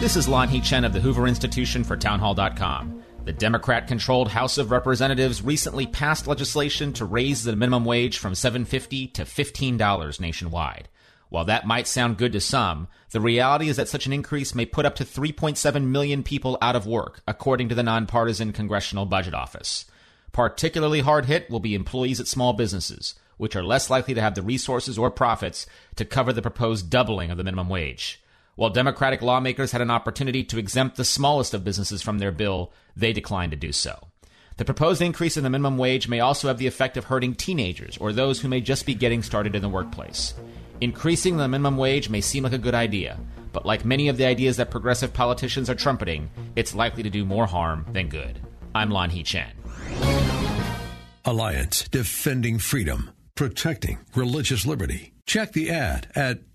This is Lanhee Chen of the Hoover Institution for Townhall.com. The Democrat controlled House of Representatives recently passed legislation to raise the minimum wage from $7.50 to $15 nationwide. While that might sound good to some, the reality is that such an increase may put up to 3.7 million people out of work, according to the nonpartisan Congressional Budget Office. Particularly hard hit will be employees at small businesses, which are less likely to have the resources or profits to cover the proposed doubling of the minimum wage. While Democratic lawmakers had an opportunity to exempt the smallest of businesses from their bill, they declined to do so. The proposed increase in the minimum wage may also have the effect of hurting teenagers or those who may just be getting started in the workplace. Increasing the minimum wage may seem like a good idea, but like many of the ideas that progressive politicians are trumpeting, it's likely to do more harm than good. I'm Lanhee Chen. Alliance Defending Freedom, Protecting Religious Liberty. Check the ad at